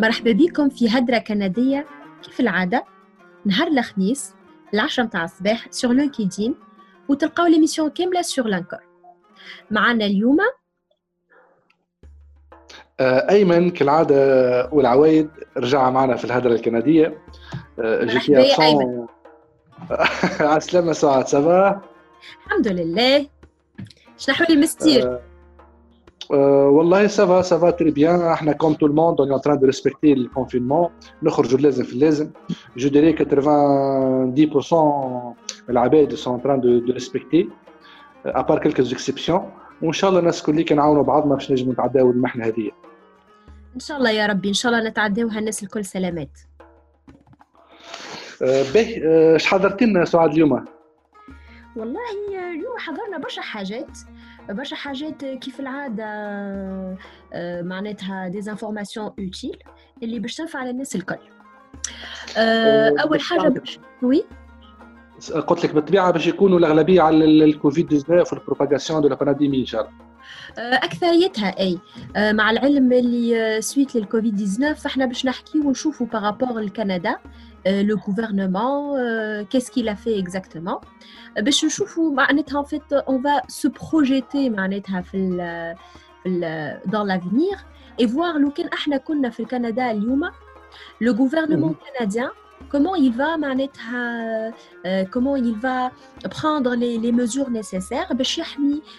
مرحبا بكم في هدرة كندية كيف العادة؟ نهار الخميس العشرة متاع الصباح سور لينكيدين وتلقاو ليميسيون كاملة سور لانكور معنا اليوم آه، أيمن كالعادة والعوايد رجع معنا في الهدرة الكندية. مرحبا يا أيمن. على السلامة سعاد سافا الحمد لله. شنو احوال المستير؟ Euh, والله سافا سافا تري بيان إحنا كوم تو الموند اون تران دو ريسبكتي الكونفينمون نخرجوا اللازم في اللازم جو ديري 90% العباد سون تران دو ريسبكتي ابار كيلكوز اكسبسيون وان شاء الله الناس كل كنعاونوا بعضنا باش نجموا نتعداو المحنه هذه ان شاء الله يا ربي ان شاء الله نتعداوها الناس الكل سلامات باهي اش حضرتي لنا سعاد اليوم؟ والله اليوم حضرنا برشا حاجات برشا حاجات كيف العادة آه، معناتها دي انفورماسيون اوتيل اللي باش تنفع للناس الكل. آه، أول حاجة باش وي قلت لك بالطبيعة باش يكونوا الأغلبية على الكوفيد 19 والبروباغاسيون دو لا بانديمي إن شاء الله. آه، أكثريتها أي. آه، مع العلم اللي سويت للكوفيد 19 فإحنا باش نحكي ونشوفوا بارابور لكندا. Euh, le gouvernement, euh, qu'est-ce qu'il a fait exactement? Euh, ben, en fait, on va se projeter dans l'avenir et voir Canada le gouvernement mhm. canadien comment il va comment il va prendre les, mesures nécessaires? Ben,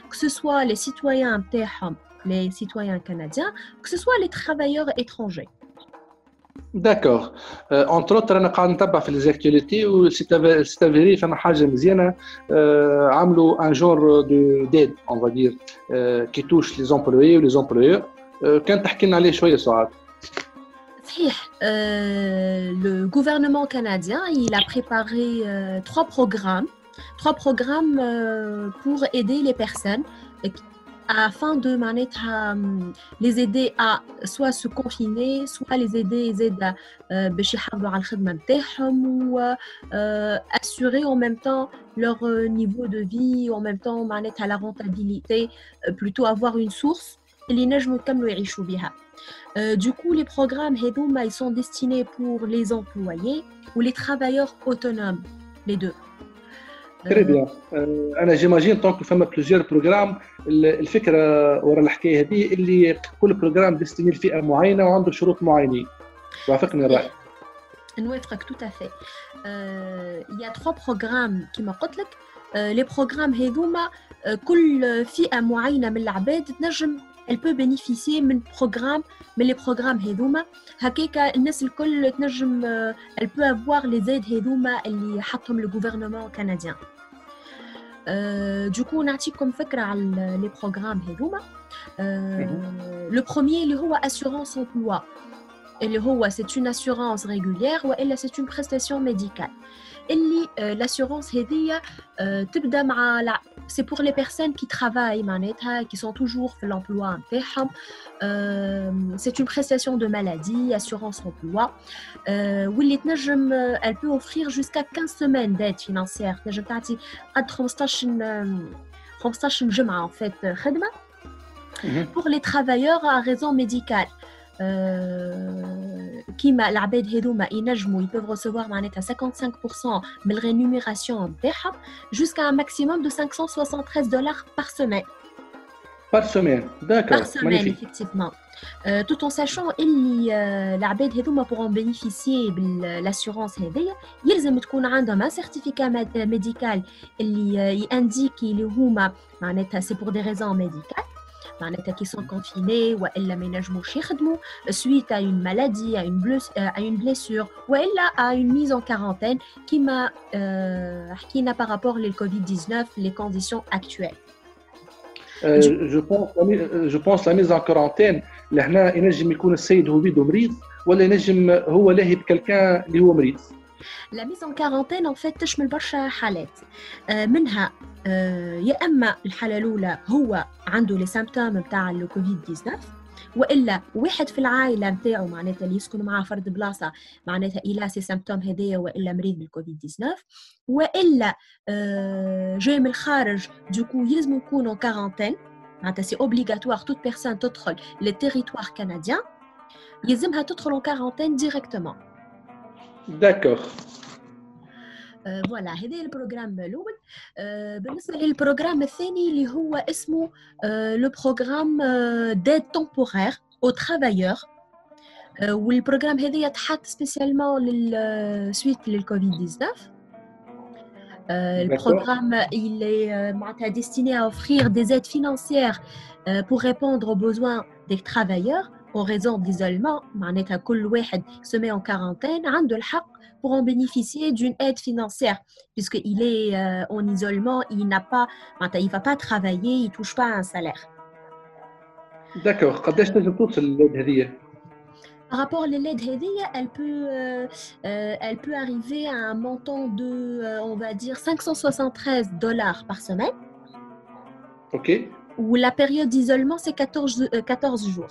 que ce soit les citoyens les citoyens canadiens que ce soit les travailleurs étrangers. داكور اونتر اوتر انا قاعد نتبع في ليزاكتواليتي وستافيري فما حاجه مزيانه آه، عملوا ان جور دو ديد اون فادير كي توش لي زومبلوي ولي زومبلويور كان تحكي لنا عليه شويه سعاد صحيح euh, le gouvernement canadien il a préparé euh, trois programmes trois programmes euh, pour aider les personnes euh, afin de معناتها hum, les aider à soit se confiner soit les aider يزيد euh, باش يحافظوا على الخدمه نتاعهم و euh, assurer en même temps leur euh, niveau de vie en même temps معناتها la rentabilité euh, plutôt avoir une source اللي ينجموا يكملوا يعيشوا بها Euh, du coup, les programmes HEDOMA, ils sont destinés pour les employés ou les travailleurs autonomes, les deux. تري بيان أنا جيماجين طونك فما بلوزيور بروجرام الفكرة ورا الحكاية هذه اللي كل بروجرام ديستيني لفئه معينة وعنده شروط معينين. وافقني الرأي. نوافقك il y a trois programmes كما قلت لك. Les programmes هذوما كل فئة معينة من العباد تنجم elle peut bénéficier من programme من les programmes هذوما هكاكا الناس الكل تنجم euh, elle peut avoir les aides هذوما اللي حطهم le gouvernement canadien. Euh, du coup نعطيكم فكرة على les programmes هذوما. Euh, le premier اللي هو assurance emploi. اللي هو c'est une assurance régulière والا c'est une prestation médicale. اللي euh, l'assurance هذيا euh, تبدا مع لا c'est pour les personnes qui travaillent معناتها qui sont toujours في l'emploi نتاعهم euh, c'est une prestation de maladie assurance emploi euh, واللي تنجم euh, elle peut offrir jusqu'à 15 semaines d'aide financière تنجم تعطي قد 15 15 جمعة en fait خدمة pour les travailleurs à raison médicale euh, كيما العباد هذوما ينجموا ils peuvent recevoir معناتها 55% من الرينوميراسيون نتاعهم jusqu'à un maximum de 573 dollars par semaine بار سومين داكور par semaine effectivement Euh, tout en sachant اللي euh, العباد هذوما pourront bénéficier بالاسيورونس هذيا يلزم تكون عندهم un certificat médical اللي uh, ينديكي اللي هما معناتها c'est pour des raisons médicales معناتها qui sont confinés والا ما ينجموش يخدموا suite à une maladie à une, bless- euh, à une blessure والا à une mise en quarantaine كيما euh, حكينا par rapport للكوفيد 19 les conditions actuelles جو بونس جو بونس لا ميز ان كورونتين لهنا ينجم يكون السيد هو بيدو مريض ولا ينجم هو لاهي بكلكان اللي هو مريض لا ميز ان كارونتين ان فيت تشمل برشا حالات. آه، منها آه، يا إما الحالة الأولى هو عنده لي سيمبتوم نتاع الكوفيد 19 وإلا واحد في العائلة نتاعو معناتها اللي يسكن معاه فرد بلاصة معناتها إلا سي سيمبتوم هذايا وإلا مريض بالكوفيد 19 وإلا آه، جاي من الخارج دوكو يلزم يكون أون كارونتين معناتها سي اوبليغاتوار توت بيرسون تدخل للتيريتوار كنديان يلزمها تدخل en quarantaine directement. D'accord. فوالا هذا البروجرام الاول بالنسبه للبروجرام الثاني اللي هو اسمه لو بروجرام ديد تومبورير او ترافايور والبروجرام هذا يتحط سبيسيالمون للسويت للكوفيد 19 le programme il est euh, destiné à offrir des aides financières euh, pour répondre aux besoins des travailleurs en raison de l'isolement, se met en quarantaine, a le pour en bénéficier d'une aide financière, puisqu'il est euh, en isolement, il n'a pas, il ne va pas travailler, il ne touche pas un salaire. D'accord. Par rapport à l'aide elle peut, euh, euh, elle peut arriver à un montant de, euh, on va dire, 573 dollars par semaine. OK. Où la période d'isolement, c'est 14 euh, jours.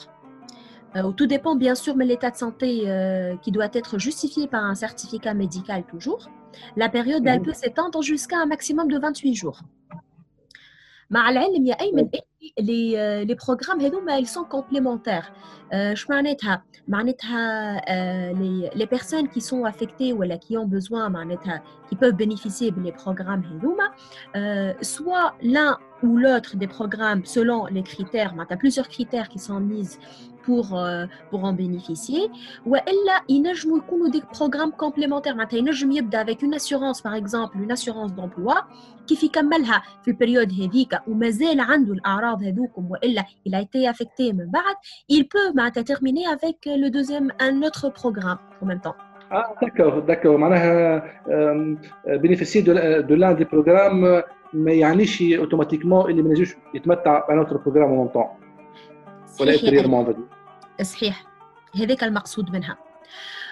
Euh, tout dépend bien sûr de l'état de santé euh, qui doit être justifié par un certificat médical toujours. La période elle peut s'étendre jusqu'à un maximum de 28 jours. les, euh, les programmes ils sont complémentaires je les, les personnes qui sont affectées ou qui ont besoin qui peuvent bénéficier des programmes soit l'un ou l'autre des programmes selon les critères il y a plusieurs critères qui sont mis pour, euh, pour en bénéficier. Ou elle ينجموا يكونوا des programmes complémentaires معناتها ينجم يبدا avec une assurance par exemple une assurance d'emploi كيف يكملها في البريود هذيك ومازال عنده الاعراض هذوكم والا il a été affecté من بعد il peut معناتها terminer avec le deuxième un autre programme en même temps. Ah, d'accord, d'accord. معناها bénéficier de, de l'un des programmes ما يعنيش اوتوماتيكمون اللي ما ينجمش يتمتع بان اوتر بروجرام اون طون ولا انتيريرمون صحيح هذاك المقصود منها.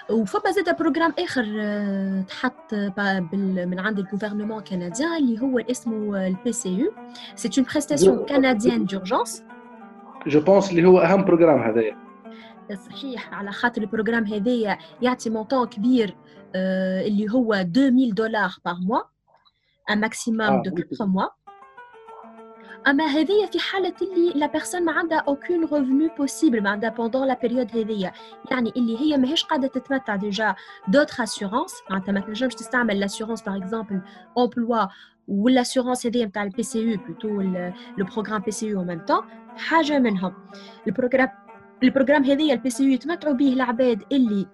وفما زاد بروجرام آخر آه، تحط من عند الجوفرنمون كنديان اللي هو اسمه البي سي يو سي اون بريستاسيون كنديان دورجونس جو بونس اللي هو أهم بروجرام هذايا. صحيح على خاطر البروجرام هذايا يعطي مونطون كبير آه، اللي هو 2000 دولار بار موا ان ماكسيموم دو 4 موا اما هذه في حالة اللي لا بيرسون ما عندها اوكون ريفوني بوسيبل ما عندها بوندون لا بيريود هذه يعني اللي هي ماهيش قاعدة تتمتع ديجا دوتر اسيورونس معناتها ما تنجمش تستعمل لاسيورونس باغ اكزومبل امبلوا والاسيورونس هذه نتاع البي سي يو بلوتو لو بروغرام بي سي يو ميم طون حاجة منهم. البروغرام البروغرام هذه البي سي يو يتمتعوا به العباد اللي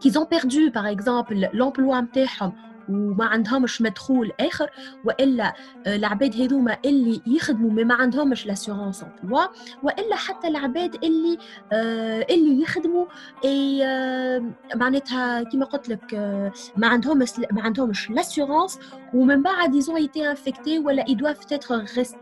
كيزون بيردو باغ اكزومبل لومبلوا نتاعهم وما عندهمش مدخول آخر وإلا آه، العباد هذوما اللي يخدموا ما عندهمش لاسيورونس امبلوا وإلا حتى العباد اللي آه اللي يخدموا آه معناتها كيما قلت لك آه ما عندهمش ما عندهمش لاسيورونس ومن بعد ils ont été ولا ils doivent être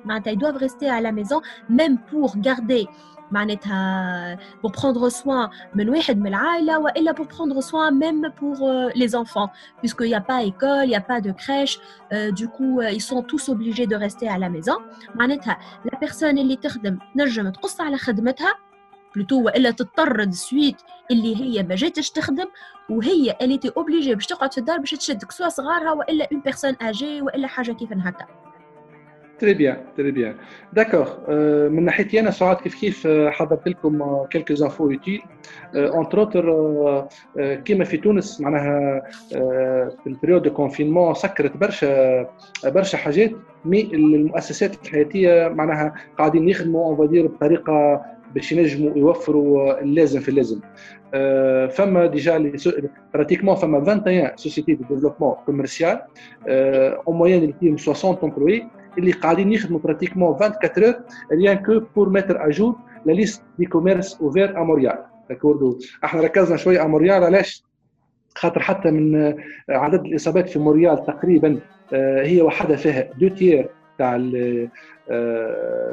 معناتها ils doivent rester à la maison même pour garder معناتها pour prendre soin من واحد من العائلة وإلا pour prendre soin même pour euh, les enfants. Puisqu'il n'y a pas école il n'y a pas de crèche euh, du coup euh, ils sont tous obligés de rester à la maison. معناتها la personne اللي تخدم نجم تقص على خدمتها بلوتو وإلا تضطر سويت اللي هي ما جاتش تخدم وهي اللي تي اوبليجي باش تقعد في الدار باش تشد سواء صغارها وإلا اون بيرسون أجي وإلا حاجة كيف هكا تري بيان تري بيان داكوغ من ناحيتي أنا سعاد كيف كيف حضرت لكم كيلكو انفو يوتيل اونتر اوتر كيما في تونس معناها في البريود دو كونفينمون سكرت برشا برشا حاجات مي المؤسسات الحياتية معناها قاعدين يخدموا اون فادير بطريقة باش ينجموا يوفروا اللازم في اللازم. فما ديجا براتيكمون فما 21 سوسيتي دو ديفلوبمون كوميرسيال اون موين اللي فيهم 60 امبلوي اللي قاعدين يخدموا براتيكمون 24 اور ريان كو بور ميتر اجور لا ليست دي كوميرس اوفير ا موريال داكوردو إحنا ركزنا شوية ا موريال علاش؟ خاطر حتى من عدد الإصابات في موريال تقريبا هي وحدها فيها دو تيير تاع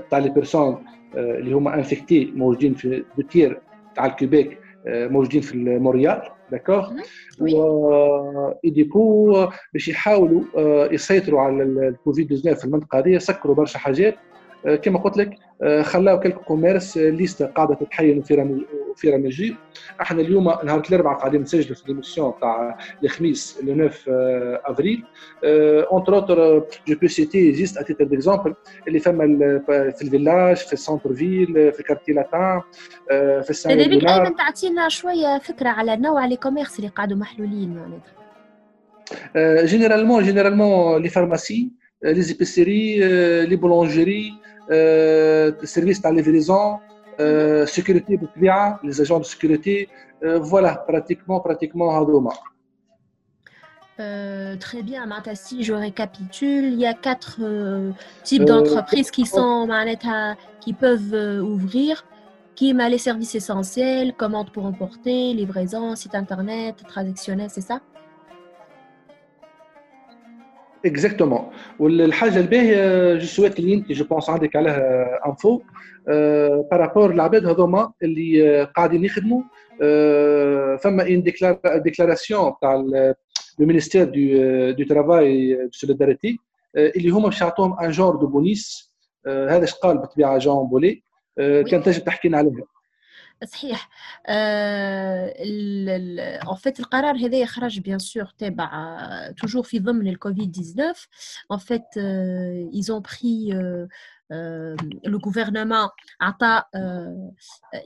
تاع لي بيرسون اللي هما انفكتي موجودين في دو تيير تاع الكيبيك موجودين في موريال داكوغ و ديكو باش يحاولوا يسيطروا على الكوفيد 19 في المنطقة هذه سكروا برشا حاجات كما قلت لك خلاو كلكو كوميرس ليست قاعدة تتحين في في رمجي إحنا اليوم نهار الأربعاء قاعدين نسجلوا في ليميسيون تاع الخميس لو 9 أفريل. اونتر اوتر جو بو سيتي جيست ا تيتر ديكزومبل اللي فما في الفيلاج في السونتر فيل في كارتي لاتان في السان ايمن تعطينا شوية فكرة على نوع لي كوميرس اللي قاعدوا محلولين معناتها. généralement, généralement, les pharmacies, les épiceries, les boulangeries, services de livraison, sécurité les agents de sécurité, voilà, pratiquement, pratiquement, euh, très bien, si je récapitule, il y a quatre euh, types d'entreprises qui sont qui peuvent euh, ouvrir, qui ont les services essentiels, commandes pour emporter, livraison, site internet, transactionnel, c'est ça? اكزاكتومون والحاجة الباهيه جو سويت اللي انت جو بونس عندك عليها انفو بارابور العباد هذوما اللي قاعدين يخدموا فما ان ديكلاراسيون تاع لو مينيستير دو دو ترافاي دو سوليداريتي اللي هما باش يعطوهم ان جور دو بونيس هذا اش قال بالطبيعه جون بولي كان تنجم تحكي لنا عليها. صحيح آه en fait القرار هذا خرج bien sûr تابع toujours في ضمن الكوفيد 19 en fait euh, ils ont pris euh, euh, le gouvernement عطى euh,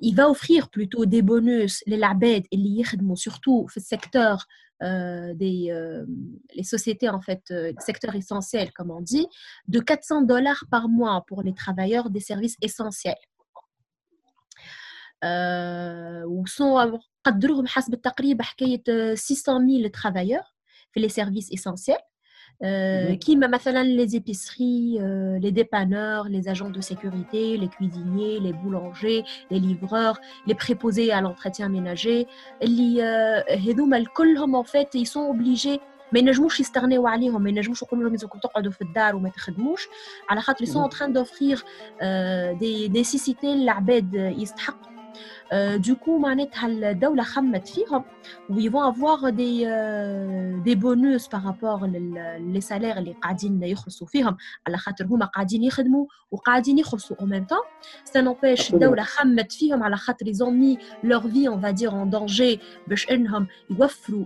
il va offrir plutôt des bonus للعباد اللي يخدموا surtout في السيكتور euh, des euh, les sociétés en fait euh, secteur essentiel comme on dit de 400 dollars par mois pour les travailleurs des services essentiels وصون قدروهم حسب التقريب حكايه 600 000 travailleurs في les services essentiels qui مثلا les épiceries, les dépanneurs, les agents de sécurité, les cuisiniers, les boulangers, les livreurs, les préposés à l'entretien ménager اللي هذوما الكلهم en fait ils sont obligés ما ينجموش يستغنيو عليهم ما ينجموش يقولوا لهم لازمكم تقعدوا في الدار وما تخدموش على خاطر ils sont en train d'offrir des nécessités للعباد يستحقوا Euh, du coup, معناتها الدولة خمت فيهم و ils vont avoir des euh, des bonus par rapport les salaires اللي قاعدين يخلصوا فيهم على خاطر هما قاعدين يخدموا وقاعدين يخلصوا en même temps ça n'empêche الدولة خمت فيهم على خاطر ils ont mis leur vie on va dire en danger باش انهم يوفروا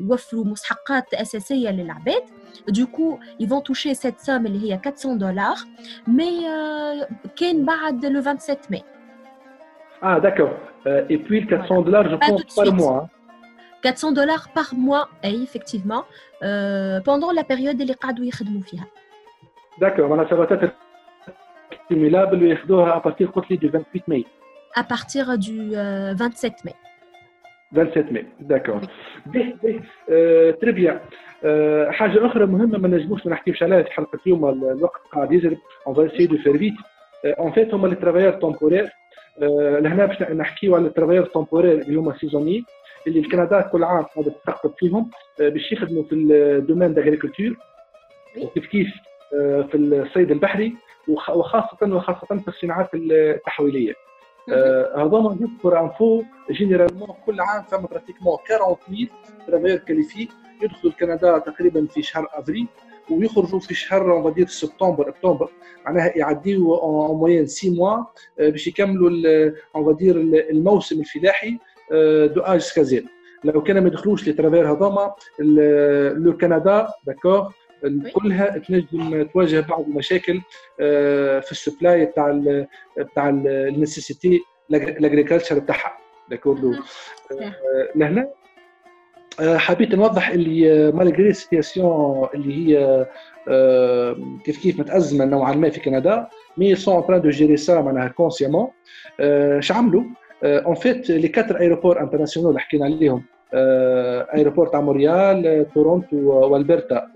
يوفروا مستحقات أساسية للعباد Du coup, ils vont toucher cette somme اللي هي 400 dollars mais كان بعد le 27 mai Ah, d'accord. Euh, et puis, 400 dollars, je pense, par mois. 400 dollars par mois, effectivement, euh, pendant la période اللي قعدوا يخدموا فيها. D'accord, voilà, ça va être cumulable à partir du 28 mai. À partir du 27 mai. 27 mai, d'accord. تري بيان. حاجة أخرى مهمة ما نجموش ما نحكيوش عليها في حلقة اليوم الوقت قاعد يجري on va essayer de faire vite. En fait, هما les travailleurs temporaires آه، لهنا باش نحكيو على الترافير تمبورير اللي هما سيزوني اللي الكندا كل عام قاعدة تستقطب فيهم آه، باش يخدموا في الدومين داغريكولتور كيف كيف آه، في الصيد البحري وخاصه وخاصة في الصناعات التحويلية. هذوما يذكر انفو جينيرالمون كل عام فما براتيكمون 40000 ترافير كاليفي يدخلوا كندا تقريبا في شهر أفريل. ويخرجوا في شهر اون سبتمبر أكتوبر. معناها يعديوا اون موين سي موا باش يكملوا اون فادير الموسم الفلاحي دو اج سكازيل لو كان ما يدخلوش لي ترافير هذوما لو كندا داكور كلها تنجم تواجه بعض المشاكل في السبلاي تاع تاع النسيسيتي لاغريكالتشر تاعها داكور لهنا حبيت نوضح اللي مالغري السيتياسيون اللي هي كيف كيف متأزمة نوعا ما في كندا. مي سون ان دو جيري سا معناها كونسيامون اش عملوا؟ اون فيت لي كاتر ايروبور انترناسيونال اللي حكينا عليهم أيروبورت تاع مونريال تورونتو والبرتا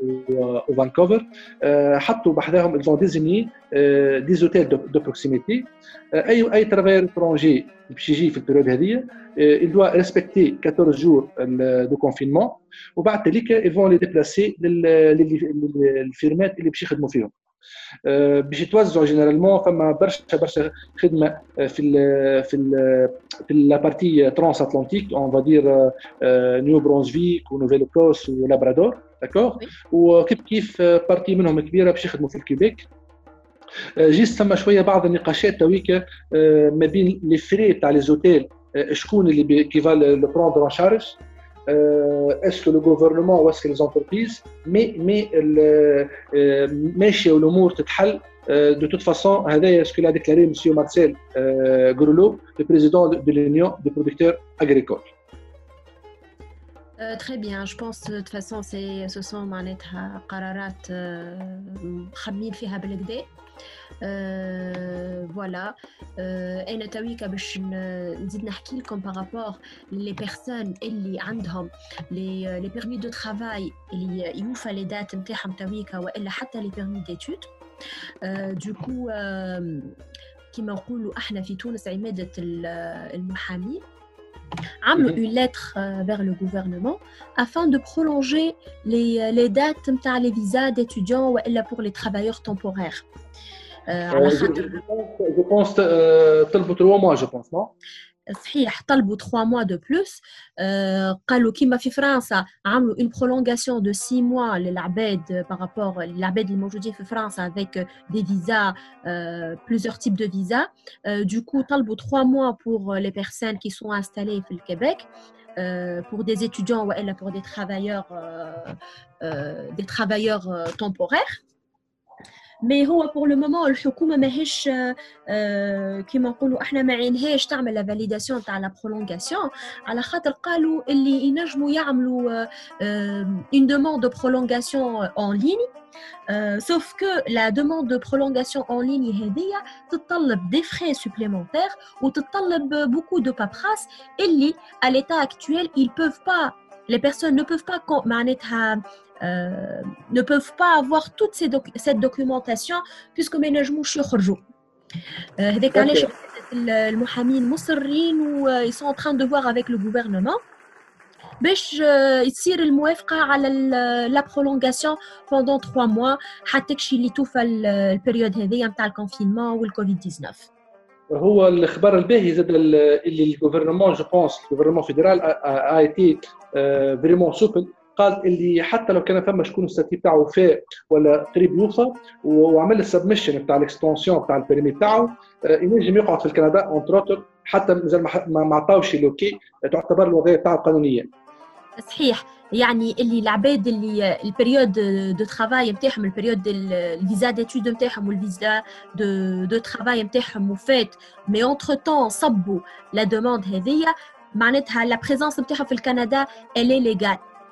وفانكوفر حطوا بحذاهم ils ont دي زوتيل دو بروكسيميتي اي أي ترافير اترونجي باش يجي في البيريود هذه il doit respecter 14 jours de confinement. وبعد ذلك ils vont les للفيرمات اللي باش يخدموا فيهم. باش يتوزعوا جينيرالمون فما برشا برشا خدمة في ال في ال في لابارتي ترانس اتلانتيك اون فادير نيو برونزفيك ونوفيل كوس ولابرادور داكور وكيف كيف بارتي منهم كبيرة باش يخدموا في الكيبيك جيست ثم شوية بعض النقاشات تويك ما بين لي فري تاع لي زوتيل شكون اللي كي فا لو بروندر ان شارج اسكو لو غوفرنمون ou est-ce que les entreprises مي مي ماشيه والامور تتحل de toute façon هذا ce que l'a déclaré monsieur Marcel Grelot le président de l'Union des producteurs agricoles Euh, très bien, je pense de toute façon c'est ce sont معناتها قرارات مخمين فيها بالكدا فوالا أنا تويكا باش نزيد نحكي لكم بارابور لي بيرسون اللي عندهم لي لي بيرمي دو ترافاي اللي يوفى لي دات نتاعهم تويكا والا حتى لي بيرمي ديتود دوكو كيما نقولوا إحنا في تونس عماده المحامين Mhm. Une lettre euh, vers le gouvernement afin de prolonger les, euh, les dates de les visas d'étudiants ou pour les travailleurs temporaires. Euh, je, pense, je pense euh, trois mois, je pense, non? صحيح طلبوا 3 mois de plus قالوا كيما في فرنسا عملوا une prolongation de 6 mois للعباد par rapport للعباد اللي موجودين في فرنسا avec des visas plusieurs types de visas du coup طلبوا 3 mois pour les personnes qui sont installées في الكيبيك pour des étudiants ou pour des travailleurs des travailleurs temporaires مي هو بور لو مومون الحكومه ماهيش كيما نقولوا احنا ما عينهاش تعمل لا فاليداسيون تاع لا برولونغاسيون على خاطر قالوا اللي ينجموا يعملوا اون دوموند دو برولونغاسيون اون ليني سوف كو لا دوموند دو برولونغاسيون اون ليني هذيا تتطلب دي فري سوبليمونتير وتتطلب بوكو دو بابراس اللي à l'état actuel ils peuvent pas les personnes ne peuvent pas معناتها euh, ne peuvent pas avoir toute ces doc cette documentation puisque ما ينجموش يخرجوا هذاك علاش المحامين مصرين و ils sont en train de voir avec le gouvernement باش يصير الموافقه على لا برولونغاسيون بوندون 3 موا حتى كشي اللي توفى البريود هذيا نتاع الكونفينمون والكوفيد 19 هو الخبر الباهي زاد اللي الجوفرنمون جو بونس الجوفرنمون فيدرال ا ايتي فريمون سوبل قال اللي حتى لو كان فما شكون الستي بتاعه وفاء ولا قريب يوفى وعمل السبمشن بتاع الاكستنسيون بتاع البريمي بتاعه ينجم يقعد في الكندا اونتر حتى مازال ما عطاوش لوكي تعتبر الوضعيه بتاعه قانونيا صحيح. يعني اللي العباد اللي البريود دو ترافاي نتاعهم البريود الفيزا ديتود نتاعهم والفيزا دو دو ترافاي نتاعهم وفات مي اونتر طون صبوا لا دوموند هذيا معناتها لا بريزونس نتاعهم في الكندا الي ليغال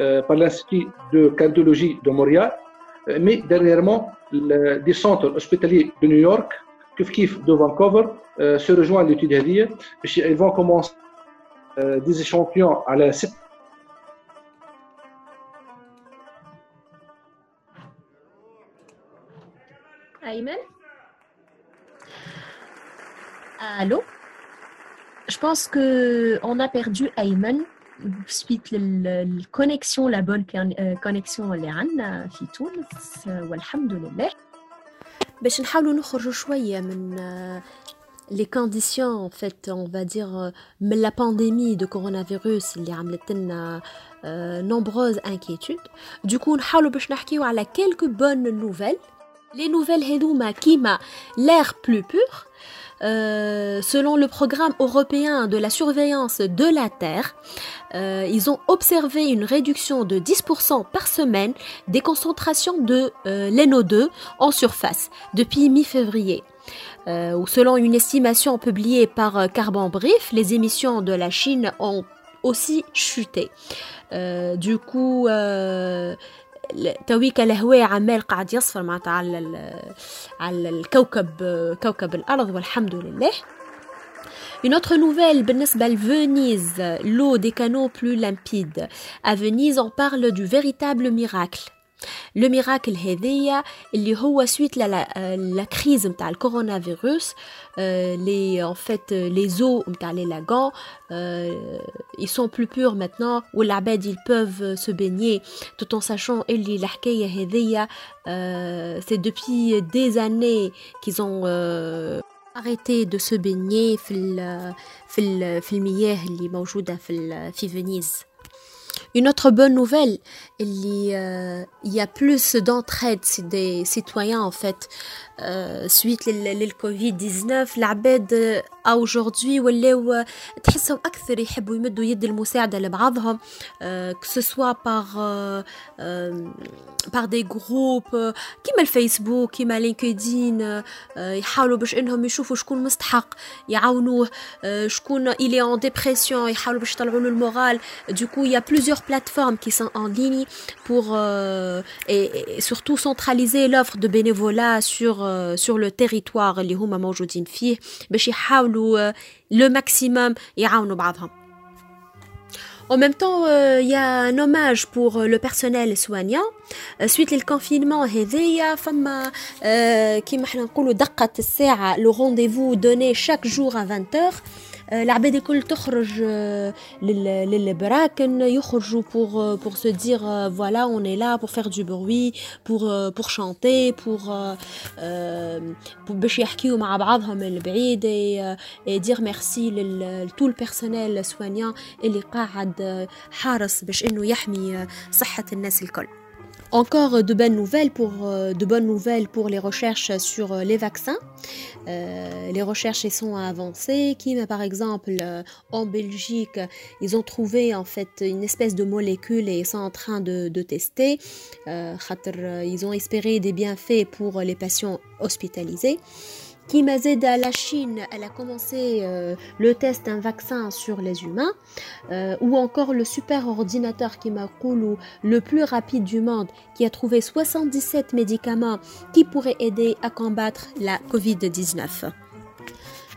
Euh, par l'Institut de cardiologie de Montréal, euh, mais dernièrement le, des centres hospitaliers de New York, Kif de Vancouver, euh, se rejoignent l'étude d'Adir. Ils vont commencer des échantillons à la Ayman? Allô? Je pense qu'on a perdu Ayman suite الكونيكسيون لا بون كونيكسيون اللي عندنا في تونس والحمد لله باش نحاولوا نخرجوا شويه من les conditions en fait on va dire من la pandémie de coronavirus اللي عملت لنا nombreuses inquiétudes du coup نحاولوا باش نحكيو على quelques bonnes nouvelles Les nouvelles Hedouma Kima, l'air plus pur, euh, selon le programme européen de la surveillance de la Terre, euh, ils ont observé une réduction de 10% par semaine des concentrations de euh, l'NO2 en surface depuis mi-février. Ou selon une estimation publiée par Carbon Brief, les émissions de la Chine ont aussi chuté. du coup, تويك الهواء عمال قاعد يصفر معناتها على على الكوكب كوكب الارض والحمد لله Une autre nouvelle, Venise, l'eau des canaux plus limpides. À Venise, on parle du véritable miracle. Le miracle هذايا اللي هو suite la, la, la crise نتاع coronavirus euh, les en fait les eaux نتاع les lagons euh, ils sont plus purs maintenant والعباد ils peuvent se baigner tout en sachant اللي الحكايه هذيا euh, c'est depuis des années qu'ils ont euh, arrêté de se baigner في ال في ال في المياه اللي موجوده في في فينيز une autre bonne nouvelle, il y, y a plus d'entraide des citoyens en fait. Suite le Covid-19 أو جوردي ولاو تحسهم أكثر يحبوا يمدوا يد المساعدة لبعضهم كسوا باغ باغ دي جروب كيما الفيسبوك كيما لينكدين آه، آه، يحاولوا باش إنهم يشوفوا شكون مستحق يعاونوه آه، شكون الي اون ديبرسيون يحاولوا باش يطلعوا له المورال. دوكو يا بليزيور بلاتفورم كي سون ان ليني بور سورتو سنتراليزي لوفر دو بينيفولا سور سور لو تيريتوار اللي هما موجودين فيه باش يحاولوا le maximum يعاونوا بعضهم En même temps, il euh, y a un hommage pour euh, le personnel soignant. Euh, suite le confinement, هذايا فما كيما حنا نقولوا دقة الساعة le rendez-vous donné chaque jour à 20h. العباد الكل تخرج للبراكن يخرجوا بور بور سو دير فوالا اون اي لا بور فير دو بروي بور بور شانتي بور باش يحكيو مع بعضهم البعيد دير ميرسي لطول بيرسونيل سوانيان اللي قاعد حارس باش انه يحمي صحه الناس الكل encore de bonnes nouvelles pour, euh, de bonnes nouvelles pour les recherches sur euh, les vaccins. Euh, les recherches sont avancées. Qui, par exemple, en Belgique, ils ont trouvé en fait une espèce de molécule et sont en train de tester. ils ont espéré des bienfaits pour les patients hospitalisés. M'a à la Chine, elle a commencé euh, le test d'un vaccin sur les humains, euh, ou encore le super ordinateur qui m'a le plus rapide du monde, qui a trouvé 77 médicaments qui pourraient aider à combattre la Covid-19.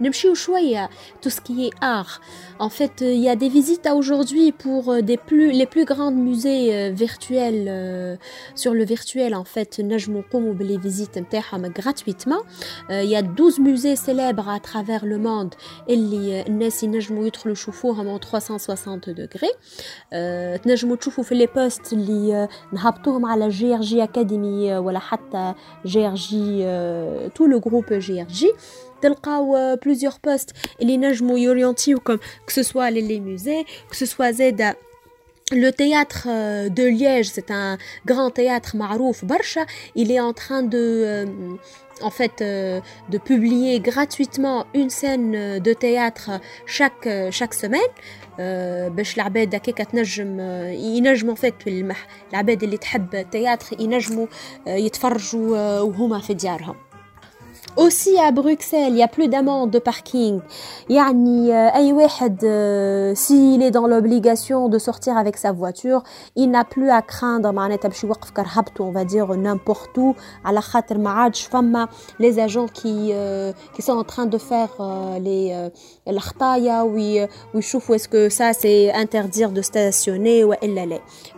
نمشيو شوية tout ce qui est art en fait il y a des visites à aujourd'hui pour des plus les plus grands musées virtuels sur le virtuel en fait نجمو نقومو باللي visites نتاعهم gratuitement il y a 12 musées célèbres à travers le monde اللي الناس ينجمو يدخلوا يشوفوهم en 360 degrés تنجمو تشوفوا في لي بوست اللي نهبطوهم على جي ار جي اكاديمي ولا حتى جي ار جي tout le groupe GRG تلقاو plusieurs postes اللي نجموا يورينتيوكم que ce soit les musées que ce soit زاد le théâtre de Liège, c'est un grand théâtre marouf Barsha. Il est en train de, euh, en fait, euh, de publier gratuitement une scène de théâtre chaque chaque semaine. باش العباد هكاك تنجم ينجموا فات العباد اللي تحب تياتر ينجموا يتفرجوا وهما في ديارهم aussi à Bruxelles, il y a plus d'amendes de parking. Yani, euh, euh, s'il est dans l'obligation de sortir avec sa voiture, il n'a plus à craindre, on va dire n'importe où, à la khater les agents euh, qui, sont en train de faire euh, les l'akhtaya, où ils est-ce que ça c'est interdire de stationner ou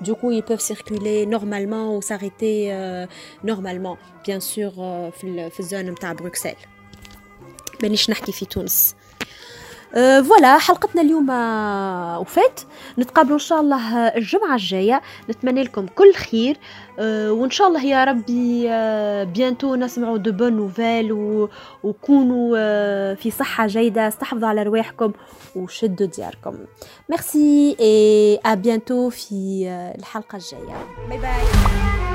Du coup, ils peuvent circuler normalement ou s'arrêter euh, normalement. Bien sûr, dans la zone بروكسل مانيش نحكي في تونس. فوالا حلقتنا اليوم وفات. نتقابلوا إن شاء الله الجمعة الجاية. نتمنى لكم كل خير. وإن شاء الله يا ربي بيانتو نسمعوا دو بون نوفيل وكونوا في صحة جيدة. استحفظوا على رواحكم وشدوا دياركم. ميرسي اي ا بيانتو في الحلقة الجاية. باي باي